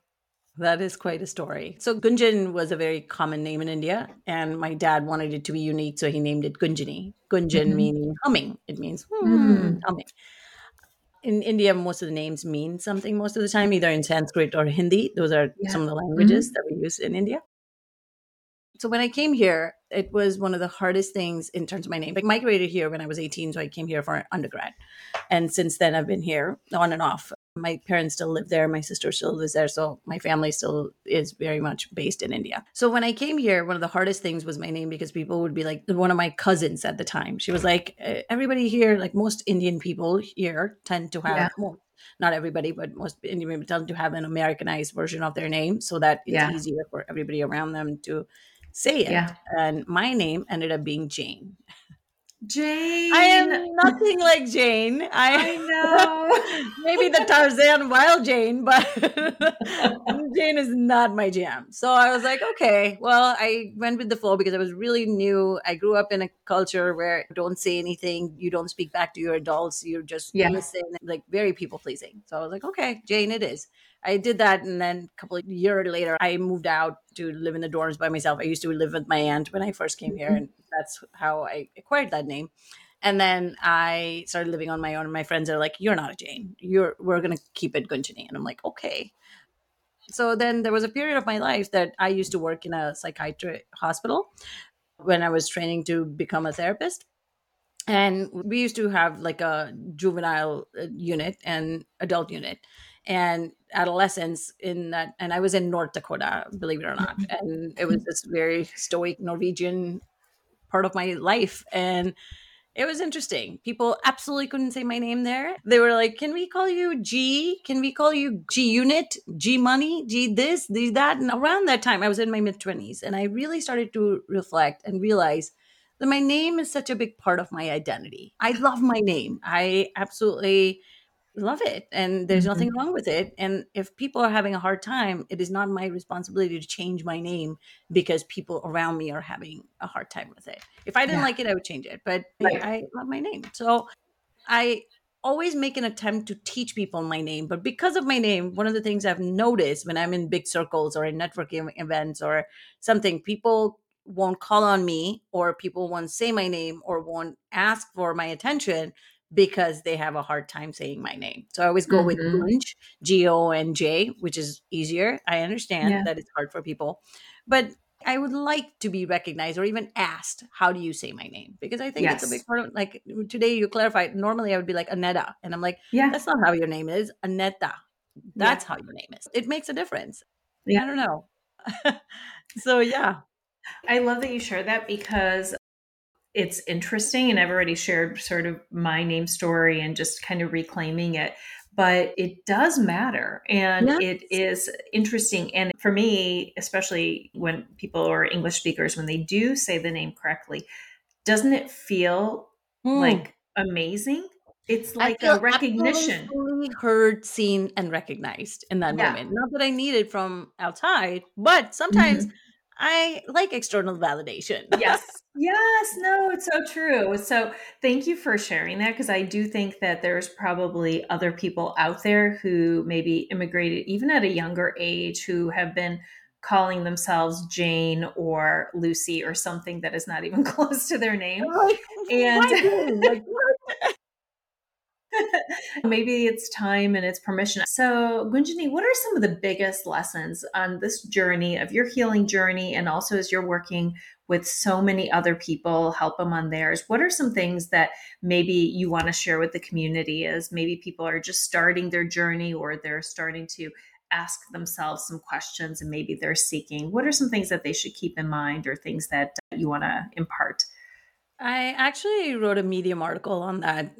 [SPEAKER 1] That is quite a story. So Gunjan was a very common name in India, and my dad wanted it to be unique, so he named it Gunjani. Gunjan
[SPEAKER 2] Mhm.
[SPEAKER 1] meaning humming. It means hmm,
[SPEAKER 2] Mm.
[SPEAKER 1] humming. In India, most of the names mean something most of the time, either in Sanskrit or Hindi. Those are
[SPEAKER 2] Yeah.
[SPEAKER 1] some of the languages that we use in India. So when I came here, it was one of the hardest things in terms of my name. I migrated here when I was 18, so I came here for undergrad. And since then, I've been here on and off. My parents still live there. My sister still lives there. So my family still is very much based in India. So when I came here, one of the hardest things was my name because people would be like, one of my cousins at the time, she was like, "Eh, everybody here, like most Indian people here, tend to have,
[SPEAKER 2] Yeah.
[SPEAKER 1] well, not everybody, but most Indian people tend to have an Americanized version of their name so that it's
[SPEAKER 2] Yeah.
[SPEAKER 1] easier for everybody around them to say it.
[SPEAKER 2] Yeah.
[SPEAKER 1] And my name ended up being Jane.
[SPEAKER 2] Jane.
[SPEAKER 1] I am nothing like Jane.
[SPEAKER 2] I
[SPEAKER 1] I
[SPEAKER 2] know.
[SPEAKER 1] maybe the Tarzan wild Jane, but Jane is not my jam. So I was like, okay, well, I went with the flow because I was really new. I grew up in a culture where don't say anything, you don't speak back to your adults, you're just
[SPEAKER 2] Yeah.
[SPEAKER 1] listen, like very people pleasing. So I was like, okay, Jane, it is. I did that, and then a couple of years later, I moved out to live in the dorms by myself. I used to live with my aunt when I first came here, and that's how I acquired that name. And then I started living on my own. And my friends are like, "You're not a Jane. You're we're gonna keep it Gunjani." And I'm like, "Okay." So then there was a period of my life that I used to work in a psychiatric hospital when I was training to become a therapist. And we used to have like a juvenile uh, unit and adult unit and adolescence in that. And I was in North Dakota, believe it or not. Mm-hmm. And it was mm-hmm. this very stoic Norwegian part of my life. And it was interesting. People absolutely couldn't say my name there. They were like, "Can we call you G? Can we call you G Unit, G Money, G this, G that?" And around that time, I was in my mid twenties, and I really started to reflect and realize that my name is such a big part of my identity. I love my name. I absolutely love it and there's mm-hmm. nothing wrong with it and if people are having a hard time it is not my responsibility to change my name because people around me are having a hard time with it if i didn't
[SPEAKER 2] Yeah.
[SPEAKER 1] like it i would change it but
[SPEAKER 2] Right.
[SPEAKER 1] I love my name so i always make an attempt to teach people my name. But because of my name, one of the things I've noticed when I'm in big circles or in networking events or something, people won't call on me or people won't say my name or won't ask for my attention because they have a hard time saying my name. So I always go mm-hmm. with Gunj, G O N J, which is easier. I understand yeah. that it's hard for people, but I would like to be recognized or even asked, how do you say my name? Because I think yes. it's a big part of like today you clarified. Normally I would be like Aneta. And I'm like, yeah, that's not how your name is. Aneta. That's yeah. how your name is. It makes a difference. Yeah. I don't know. so yeah.
[SPEAKER 2] I love that you share that because it's interesting and I've already shared sort of my name story and just kind of reclaiming it. But it does matter and yes. it is interesting. And for me, especially when people are English speakers, when they do say the name correctly, doesn't it feel mm. like amazing? It's like a recognition.
[SPEAKER 1] heard, seen, and recognized in that yeah. moment. Not that I need it from outside, but sometimes mm-hmm. I like external validation.
[SPEAKER 2] yes. Yes. No, it's so true. So thank you for sharing that because I do think that there's probably other people out there who maybe immigrated even at a younger age who have been calling themselves Jane or Lucy or something that is not even close to their name. Oh, and like, Maybe it's time and it's permission. So, Gunjani, what are some of the biggest lessons on this journey of your healing journey? And also, as you're working with so many other people, help them on theirs. What are some things that maybe you want to share with the community as maybe people are just starting their journey or they're starting to ask themselves some questions and maybe they're seeking? What are some things that they should keep in mind or things that you want to impart?
[SPEAKER 1] I actually wrote a Medium article on that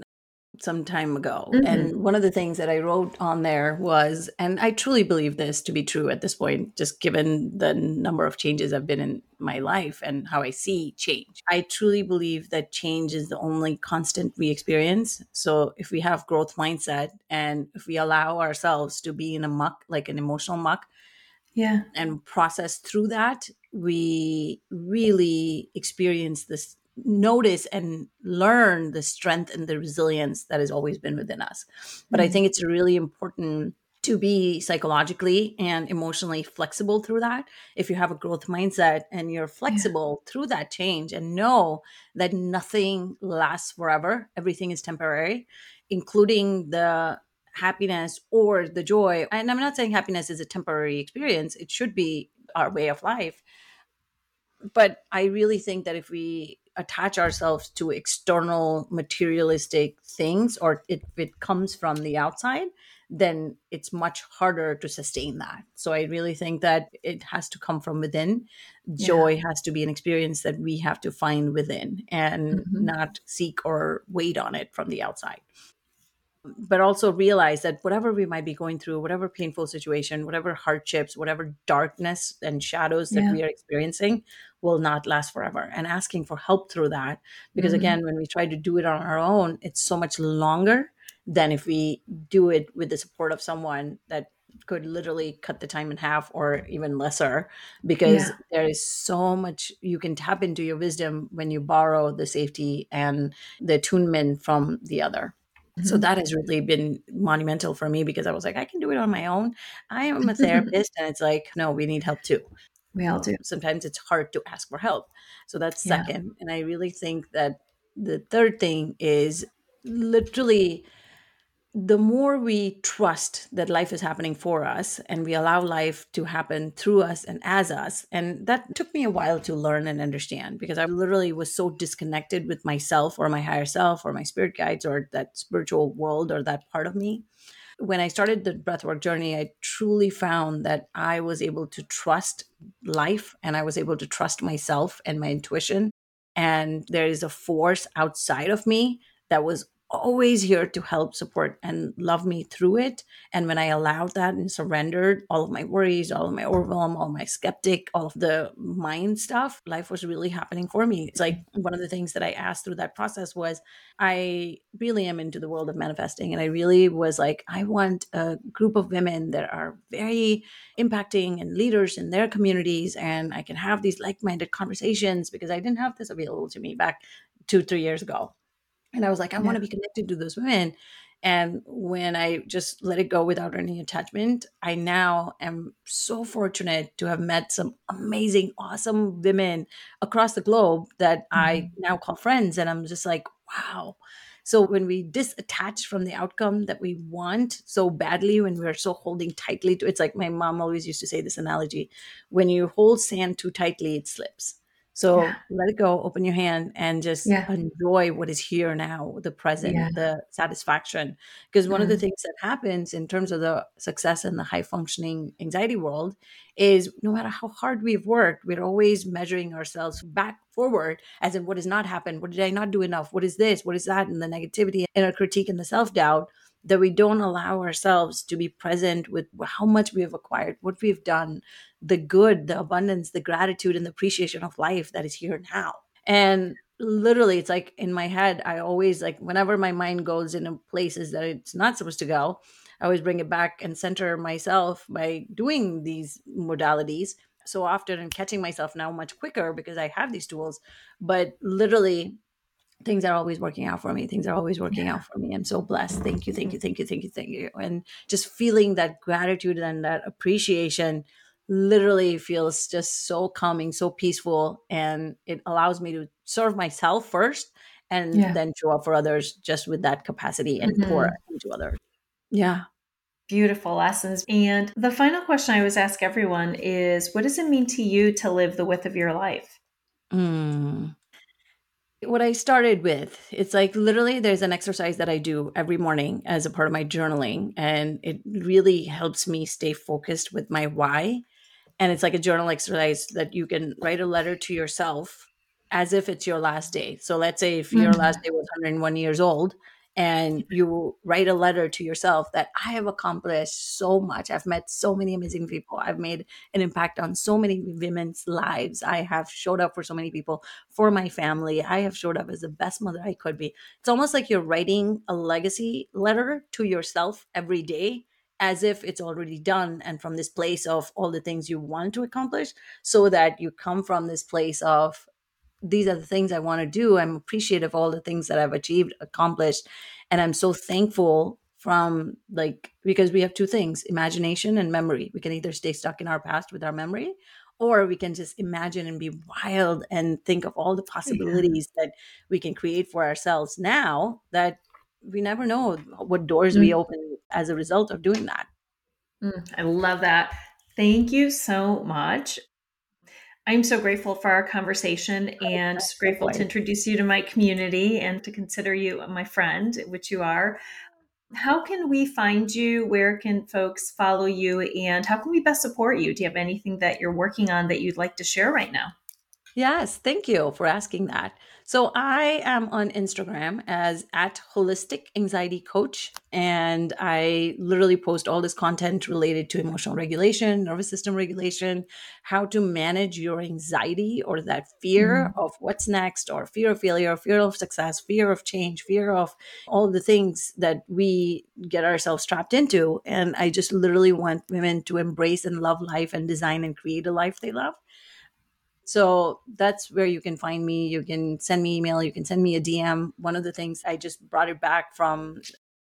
[SPEAKER 1] some time ago. Mm-hmm. And one of the things that I wrote on there was, and I truly believe this to be true at this point, just given the number of changes I've been in my life and how I see change. I truly believe that change is the only constant we experience. So if we have growth mindset and if we allow ourselves to be in a muck, like an emotional muck, yeah, and process through that, we really experience this notice and learn the strength and the resilience that has always been within us. But mm-hmm. I think it's really important to be psychologically and emotionally flexible through that. If you have a growth mindset and you're flexible yeah. through that change and know that nothing lasts forever, everything is temporary, including the happiness or the joy. And I'm not saying happiness is a temporary experience, it should be our way of life. But I really think that if we attach ourselves to external materialistic things or if it comes from the outside then it's much harder to sustain that so i really think that it has to come from within joy yeah. has to be an experience that we have to find within and mm-hmm. not seek or wait on it from the outside but also realize that whatever we might be going through, whatever painful situation, whatever hardships, whatever darkness and shadows that yeah. we are experiencing will not last forever. And asking for help through that. Because mm-hmm. again, when we try to do it on our own, it's so much longer than if we do it with the support of someone that could literally cut the time in half or even lesser because yeah. there is so much you can tap into your wisdom when you borrow the safety and the attunement from the other. Mm-hmm. So that has really been monumental for me because I was like, I can do it on my own. I am a therapist. and it's like, no, we need help too.
[SPEAKER 2] We all do.
[SPEAKER 1] Sometimes it's hard to ask for help. So that's yeah. second. And I really think that the third thing is literally the more we trust that life is happening for us and we allow life to happen through us and as us and that took me a while to learn and understand because i literally was so disconnected with myself or my higher self or my spirit guides or that spiritual world or that part of me. When i started the breathwork journey i truly found that i was able to trust life and i was able to trust myself and my intuition. And there is a force outside of me that was always here to help support and love me through it. And when i allowed that and surrendered all of my worries all of my overwhelm all my skeptic all of the mind stuff life was really happening for me. It's like mm-hmm. one of the things that i asked through that process was i really am into the world of manifesting and i really was like i want a group of women that are very impacting and leaders in their communities and i can have these like-minded conversations because i didn't have this available to me back two three years ago and I was like, I yeah. want to be connected to those women. And when I just let it go without any attachment, I now am so fortunate to have met some amazing, awesome women across the globe that mm-hmm. I now call friends. And I'm just like, wow. So when we disattach from the outcome that we want so badly, when we're so holding tightly to it's like my mom always used to say this analogy when you hold sand too tightly, it slips. So yeah. let it go, open your hand, and just yeah. enjoy what is here now, the present, yeah. the satisfaction. Because one mm. of the mm-hmm. things that happens in terms of the success in the high functioning anxiety world is no matter how hard we've worked, we're always measuring ourselves back forward as in what has not happened. What did I not do enough? What is this? What is that? And the negativity and our critique and the self doubt that we don't allow ourselves to be present with how much we have acquired, what we've done, the good, the abundance, the gratitude, and the appreciation of life that is here now. And literally, it's like in my head, I always like whenever my mind goes into places that it's not supposed to go, I always bring it back and center myself by doing these modalities so often and catching myself now much quicker because I have these tools. But literally, things are always working out for me. Things are always working yeah. out for me. I'm so blessed. Thank you, thank you, thank you, thank you, thank you. And just feeling that gratitude and that appreciation literally feels just so calming, so peaceful. And it allows me to serve myself first and yeah. then show up for others just with that capacity and mm-hmm. pour into others. Yeah.
[SPEAKER 2] Beautiful lessons. And the final question I always ask everyone is what does it mean to you to live the width of your life?
[SPEAKER 1] Mm what I started with, it's like literally there's an exercise that I do every morning as a part of my journaling, and it really helps me stay focused with my why. And it's like a journal exercise that you can write a letter to yourself as if it's your last day. So let's say if your mm-hmm. last day was 101 years old, and you write a letter to yourself that I have accomplished so much. I've met so many amazing people. I've made an impact on so many women's lives. I have showed up for so many people, for my family. I have showed up as the best mother I could be. It's almost like you're writing a legacy letter to yourself every day as if it's already done and from this place of all the things you want to accomplish so that you come from this place of these are the things I want to do. I'm appreciative of all the things that I've achieved, accomplished, and I'm so thankful from like because we have two things, imagination and memory. We can either stay stuck in our past with our memory or we can just imagine and be wild and think of all the possibilities yeah. that we can create for ourselves now that we never know what doors mm. we open as a result of doing that.
[SPEAKER 2] Mm, I love that. Thank you so much. I'm so grateful for our conversation and grateful to introduce you to my community and to consider you my friend, which you are. How can we find you? Where can folks follow you? And how can we best support you? Do you have anything that you're working on that you'd like to share right now?
[SPEAKER 1] Yes, thank you for asking that. So I am on Instagram as at holistic anxiety coach. And I literally post all this content related to emotional regulation, nervous system regulation, how to manage your anxiety or that fear mm-hmm. of what's next, or fear of failure, fear of success, fear of change, fear of all the things that we get ourselves trapped into. And I just literally want women to embrace and love life and design and create a life they love. So that's where you can find me. You can send me email. You can send me a DM. One of the things I just brought it back from,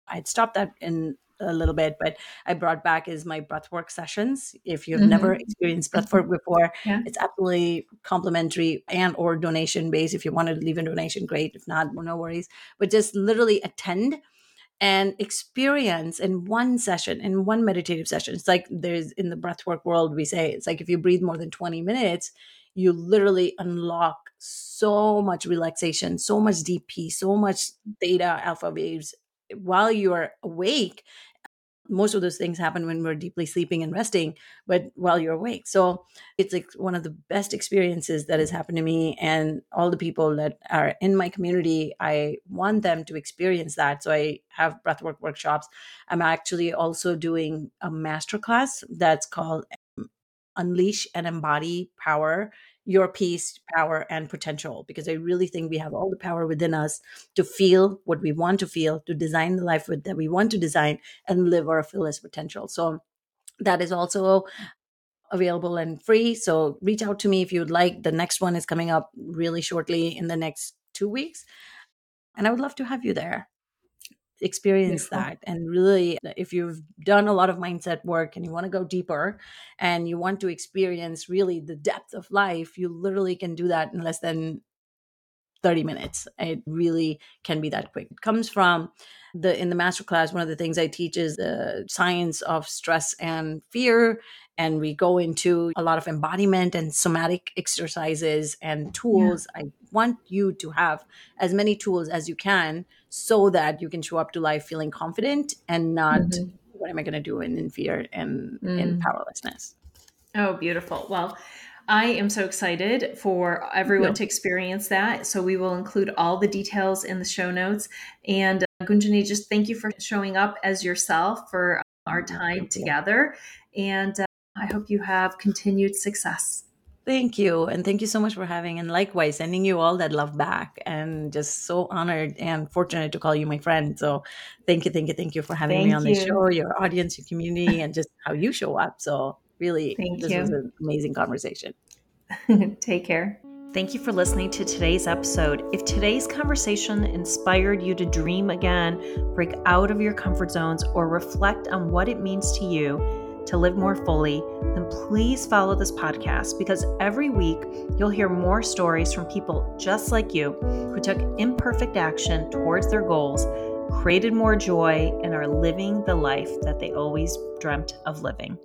[SPEAKER 1] I'd stopped that in a little bit, but I brought back is my breathwork sessions. If you've mm-hmm. never experienced breathwork before, yeah. it's absolutely complimentary and or donation based. If you want to leave a donation, great. If not, no worries. But just literally attend and experience in one session, in one meditative session. It's like there's in the breathwork world, we say it's like if you breathe more than 20 minutes, you literally unlock so much relaxation, so much deep peace, so much theta alpha waves while you are awake. Most of those things happen when we're deeply sleeping and resting, but while you're awake. So it's like one of the best experiences that has happened to me and all the people that are in my community. I want them to experience that. So I have breathwork workshops. I'm actually also doing a masterclass that's called unleash and embody power your peace, power, and potential. Because I really think we have all the power within us to feel what we want to feel, to design the life that we want to design, and live our fullest potential. So that is also available and free. So reach out to me if you would like. The next one is coming up really shortly in the next two weeks. And I would love to have you there. Experience Beautiful. that and really if you've done a lot of mindset work and you want to go deeper and you want to experience really the depth of life you literally can do that in less than 30 minutes it really can be that quick it comes from the in the master class one of the things i teach is the science of stress and fear and we go into a lot of embodiment and somatic exercises and tools yeah. i want you to have as many tools as you can so that you can show up to life feeling confident and not mm-hmm. what am i going to do in, in fear and mm. in powerlessness
[SPEAKER 2] oh beautiful well I am so excited for everyone to experience that. So we will include all the details in the show notes. And uh, Gunjani, just thank you for showing up as yourself for our time together. And uh, I hope you have continued success.
[SPEAKER 1] Thank you. And thank you so much for having, and likewise, sending you all that love back. And just so honored and fortunate to call you my friend. So thank you, thank you, thank you for having thank me on the show, your audience, your community, and just how you show up. So really, Thank this you. was an amazing conversation.
[SPEAKER 2] Take care. Thank you for listening to today's episode. If today's conversation inspired you to dream again, break out of your comfort zones, or reflect on what it means to you to live more fully, then please follow this podcast because every week you'll hear more stories from people just like you who took imperfect action towards their goals, created more joy, and are living the life that they always dreamt of living.